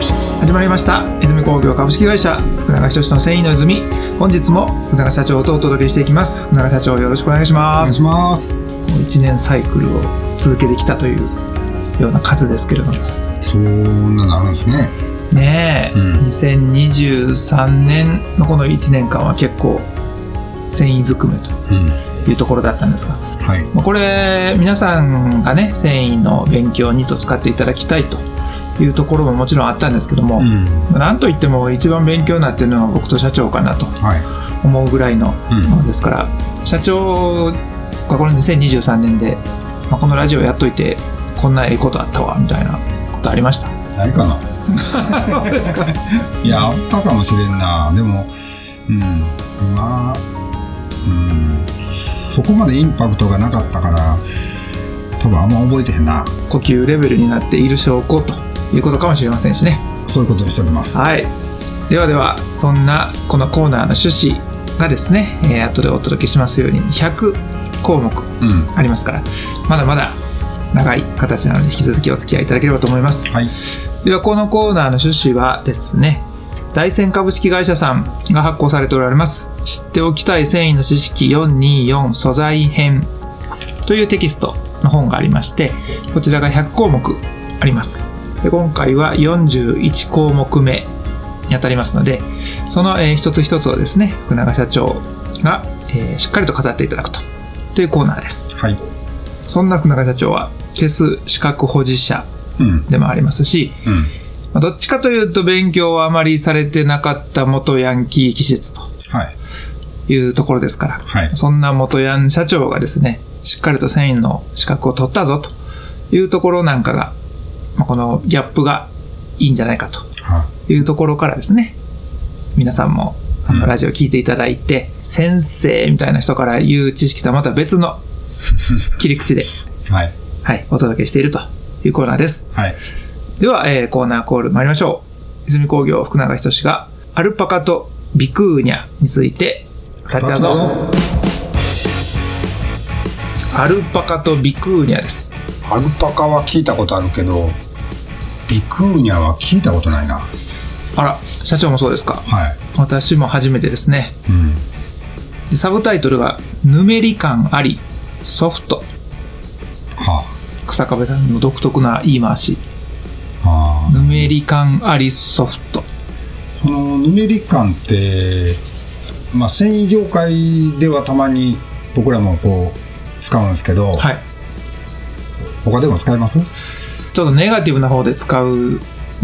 始まりました泉工業株式会社福永仁の繊維の泉本日も福永社長とお届けしていきます福永社長よろしくお願いしお願いますします。もう1年サイクルを続けてきたというような数ですけれどもそんななるんですね。ねえ、うん2023年のこの1年間は結構繊維ずくめとうん。いうところだったんですがはい。まあこれ皆さんがね繊維の勉強にと使っていただきたいというところももちろんあったんですけども、うん。なんといっても一番勉強になってるのは僕と社長かなとはい。思うぐらいのうんものですから、社長がこの2023年で、まあ、このラジオやっといてこんなええことあったわみたいなことありましたないかな。いや、あったかもしれんな。でも、うん。まあ、うん。そこまでインパクトがなかったから、多分あんま覚えてへんな。呼吸レベルになっている証拠ということかもしれませんしねそういうことにしております。はいではではそんなこのコーナーの趣旨がですね、えー後でお届けしますように100項目うん。ありますからまだまだ長い形なので引き続きお付き合いいただければと思いますはい。ではこのコーナーの趣旨はですね大仙株式会社さんが発行されておられます知っておきたい繊維の知識424素材編というテキストの本がありましてこちらが100項目ありますで今回は41項目目にあたりますのでその、えー一つ一つをですね福永社長が、えーしっかりと語っていただくとというコーナーですはい。そんな福永社長はテス資格保持者うん。でもありますし、うん。まあどっちかというと勉強はあまりされてなかった元ヤンキー気質とはい。いうところですから、はいそんな元ヤン社長がですね、しっかりと繊維の資格を取ったぞというところなんかが、まあ、このギャップがいいんじゃないかとはいうところからですね、皆さんもあうんのラジオ聞いていただいて、先生みたいな人から言う知識とはまた別の 切り口で、い。はい。はい、お届けしているというコーナーです。はい。では、えーコーナーコール参りましょう。泉工業福永仁がアルパカとビクーニャについて立ち上。アルパカとビクーニャです。アルパカは聞いたことあるけど、ビクーニャは聞いたことないな。はあら、社長もそうですか。い。私も初めてですね。うん。でサブタイトルが、ぬめり感あり、ソフト。は草壁さんの独特な言い回し。あ。ああ。ぬめり感あり、ソフト。このヌメリ感って、まあ、繊維業界ではたまに僕らもこう使うんですけど、はい。他でも使います？ちょっとネガティブな方で使うん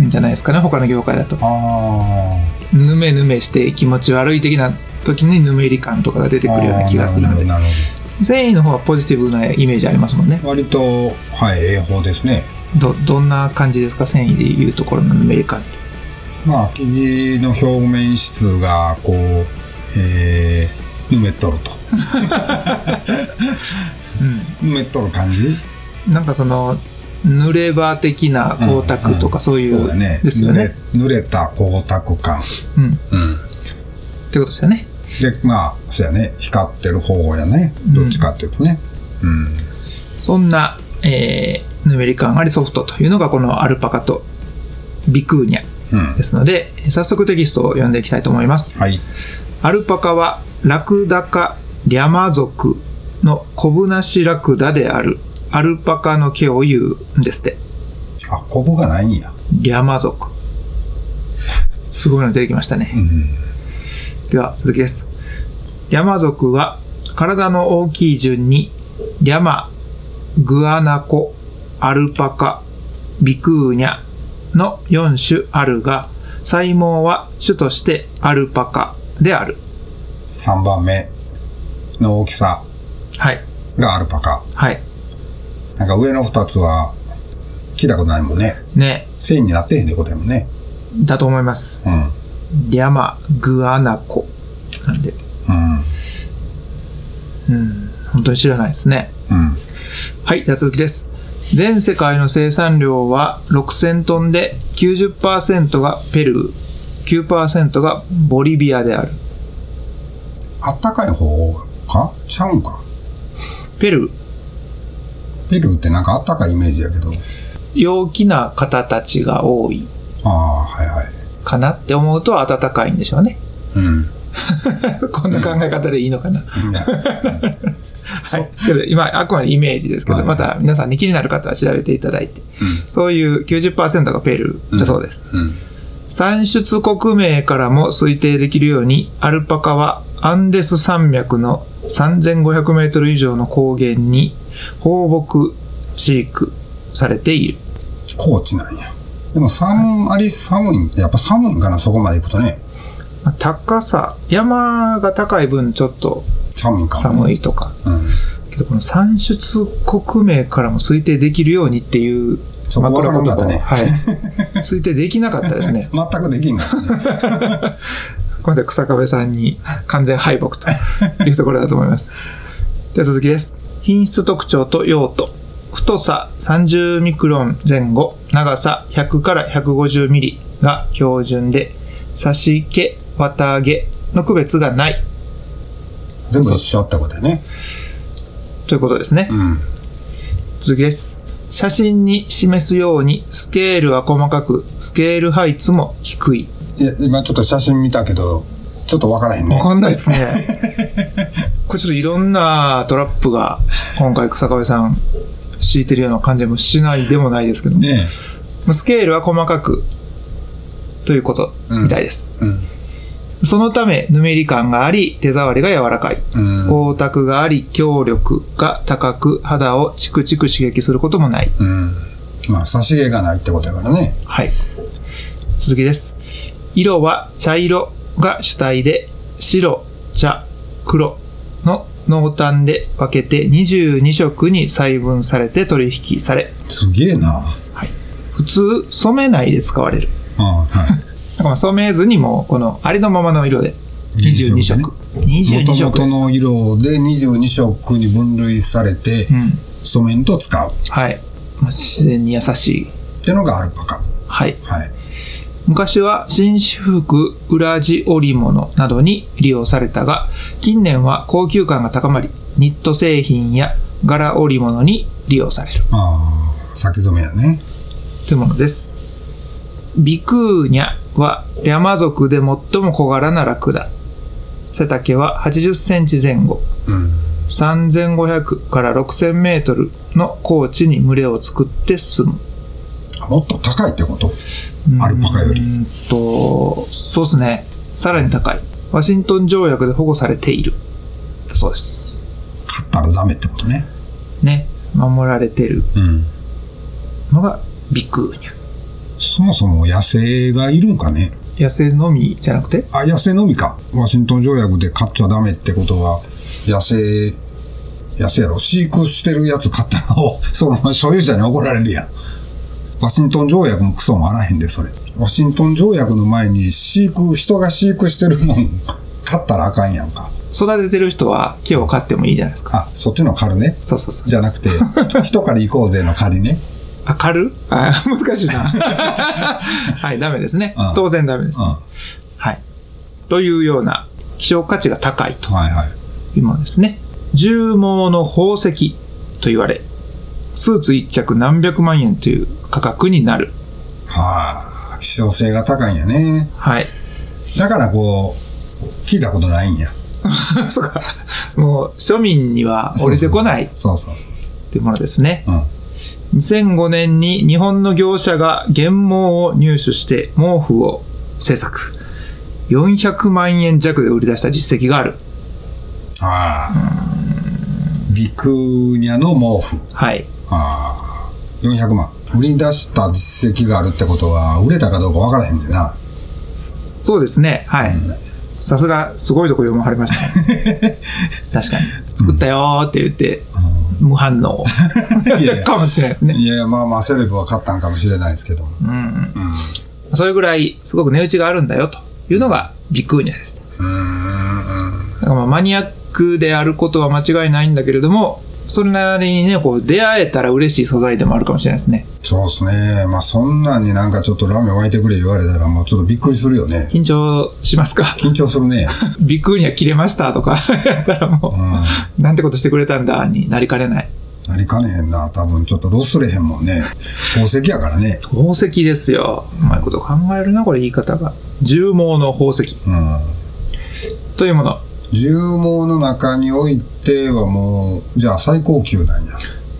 じゃないですかね、他の業界だと。あぬめぬめして気持ち悪い的な時にぬめり感とかが出てくるような気がするので。なるほ繊維の方はポジティブなイメージありますもんね。ど割と、はい、ええ方ですね。どどんな感じですか繊維でいうところのぬめり感って。まあ、生地の表面質が、こう、えー、ぬめっとると。ぬめっとる感じ？なんかその濡れ場的な光沢とかそういう、ね。ですよね濡れた光沢感。うんっうん。てことですよねで、まあ、そうやね。光ってる方やね。どっちかっていうとね。うん。そんな、えー、ぬめり感ありソフトというのがこのアルパカとビクーニャうんで。すので早速テキストを読んでいきたいと思いますはい。アルパカはラクダ科リャマ族のコブナシラクダであるアルパカの毛を言うんですって。あ、コブがないんや。リャマ族。すごいの出てきましたね。うん。では続きです。リャマ族は体の大きい順にリャマ、グアナコ、アルパカ、ビクーニャの4種あるが、細毛は種としてアルパカである。3番目の大きさはい。がアルパカ。はい。なんか上の2つは聞いたことないもんね。ね。繊維になってへんってことやもんね。だと思います。うん。リャマ、グアナコ。なんで、うん。うん、本当に知らないですね。うん。はい、では続きです。全世界の生産量は6000トンで90%がペルー、9%がボリビアである。あったかい方か？ちゃうんか？ペルー、ペルーってなんかあったかいイメージやけど。陽気な方たちが多いああ、はいはい。かなって思うと暖かいんでしょうね。うん。こんな考え方でいいのかな。はい。けど今、あくまでイメージですけど、はいまた皆さんに気になる方は調べていただいて、そういう90%がペルーだそうです。うん。産出国名からも推定できるように、アルパカはアンデス山脈の3500メートル以上の高原に放牧飼育されている。高知なんや。でも寒、あり寒いん、やっぱ寒いんかな、そこまで行くとね。まあ高さ、山が高い分ちょっと寒いんかも、ね。寒いとか。うん。けどこの産出国名からも推定できるようにっていうそこ分からなかったねはい。推定できなかったですね。全くできんかったね。これで草壁さんに完全敗北というところだと思います。では続きです。品質特徴と用途。太さ30ミクロン前後、長さ100から150ミリが標準で、差し毛、綿毛の区別がない全部一緒ってことだよね。ということですね。うん。続きです。写真に示すようにスケールは細かく、スケール配置も低い。いや、今ちょっと写真見たけど、ちょっと分からへんねわ。かんないですね。これちょっといろんなトラップが今回草壁さん敷いてるような感じもしないでもないですけども、ねスケールは細かくということみたいです。え。うん。そのため、ぬめり感があり、手触りが柔らかい。うん。光沢があり、強力が高く、肌をチクチク刺激することもない。うん。まあ、差し毛がないってことやからね。はい。続きです。色は茶色が主体で、白、茶、黒の濃淡で分けて22色に細分されて取引され、すげえな。はい、普通染めないで使われる。ああ、はい。だからまあ染めずにもこのありのままの色で22色。も22と。もとの色で22色に分類されて、うん。染めんと使う。っはい。まあ、自然に優しい。ていうのがアルパカ。はい。はい。昔は紳士服、裏地織物などに利用されたが、近年は高級感が高まり、ニット製品や柄織物に利用されるああ、先染めやね。というものです。ビクーニャはリャマ族で最も小柄なラクダ。背丈は80センチ前後。うん。3500から6000メートルの高地に群れを作って住む。もっと高いってこと？アルパカよりう。ーんと、そうですね。さらに高い。ワシントン条約で保護されている。だそうです。買ったらダメってことね。ね。守られてるうん。のがビクーニャ。そもそも野生がいるんかね。野生のみじゃなくて？あ、野生のみか。ワシントン条約で飼っちゃダメってことは、野生、野生やろ？飼育してるやつ飼ったら、おその所有者に怒られるやん。ワシントン条約もクソもあらへんで、それ。ワシントン条約の前に飼育、人が飼育してるもん、飼ったらあかんやんか。育ててる人は木を飼ってもいいじゃないですか。あ、そっちの狩るね？そうそうそう。じゃなくて、人人から行こうぜの狩りね。あ、狩る？あ、難しいな。はい、ダメですねうん。当然ダメですうん。ね。ははい。というような希少価値が高いといはい。いうものですね。重毛の宝石と言われ、スーツ1着何百万円という価格になる。はあ、希少性が高いんやね。はい。だからこう、聞いたことないんや。そうか。もう庶民には降りてこないそうそうそう。というものですね。うん。2005年に日本の業者が原毛を入手して毛布を制作。400万円弱で売り出した実績がある。ああ。ビクーニャの毛布。はい。ああ。400万。売り出した実績があるってことは、売れたかどうかわからへんねんな。そうですね。はい。さすが、すごいとこ読まはりましたね。確かに。作ったよーって言って、無反応 いやいやかもしれないですね。いやいや、まあまあ、セレブは買ったんかもしれないですけど。うん。うん。それぐらい、すごく値打ちがあるんだよというのがビクーニャです。うーん。だからまあマニアックであることは間違いないんだけれども、それなりにね、こう出会えたら嬉しい素材でもあるかもしれないですね。そうですね。まあ、そんなんになんかちょっとラーメン沸いてくれ言われたら、もうちょっとびっくりするよね。緊張しますか？緊張するね。ビッグには切れましたとかやったらもうん。う、なんてことしてくれたんだになりかねない。なりかねへんな。多分ちょっとロスれへんもんね。宝石やからね。宝石ですよ。うまいこと考えるな、これ言い方が。重毛の宝石うん。というもの。重毛の中においてはもう、じゃあ最高級なんや。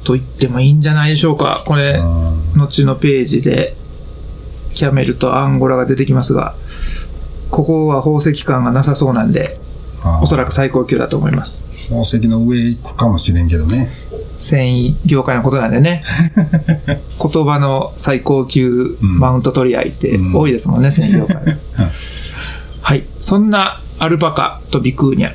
と言ってもいいんじゃないでしょうか。これ、後のページで、キャメルとアンゴラが出てきますが、ここは宝石感がなさそうなんで、おそらく最高級だと思います。宝石の上行くかもしれんけどね。繊維業界のことなんでね。言葉の最高級マウント取り合いって多いですもんね、繊維業界。はい。そんなアルパカとビクーニャ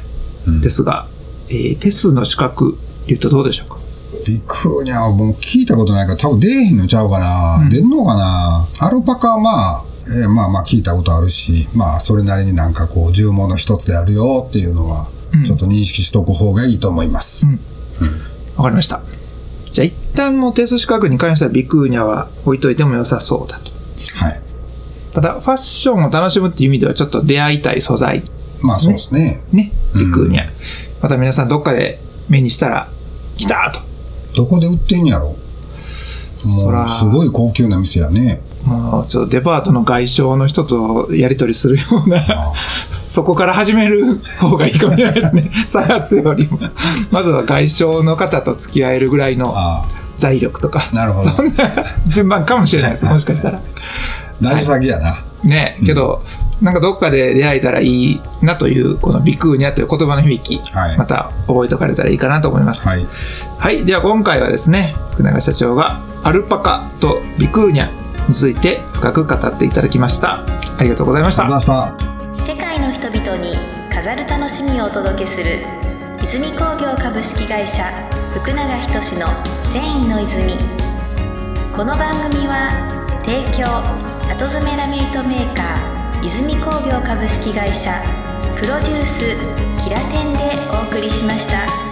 ですが、えーテスの資格言うとどうでしょうか？ビクーニャはもう聞いたことないから多分出えへんのちゃうかな。出んのかな。アルパカはまあ、えーまあまあ聞いたことあるし、まあそれなりになんかこう重毛の一つであるよっていうのは、ちょっと認識しとく方がいいと思います。わかりました。じゃあ一旦もうテス資格に関してはビクーニャは置いといても良さそうだと。はい。ただ、ファッションを楽しむっていう意味ではちょっと出会いたい素材。まあそうですね。ね。ビクーニャ。また皆さんどっかで目にしたら、来たと。どこで売ってんやろ？そらもうすごい高級な店やね。もうちょっとデパートの外商の人とやり取りするような、そこから始める方がいいかもしれないですね。探すよりも。まずは外商の方と付き合えるぐらいのあ財力とか。あ、なるほど。そんな順番かもしれないです。もしかしたら。大事先やな。ね、けど、なんかどっかで出会えたらいいなという、このビクーニャという言葉の響き、はいまた覚えておかれたらいいかなと思います。はい。はい。では今回はですね、福永社長がアルパカとビクーニャについて深く語っていただきました。ありがとうございましたありがとう。ございました。世界の人々に飾る楽しみをお届けする泉工業株式会社福永仁の繊維の泉この番組は提供後詰めラメイトメーカー泉工業株式会社プロデュースキラテンでお送りしました。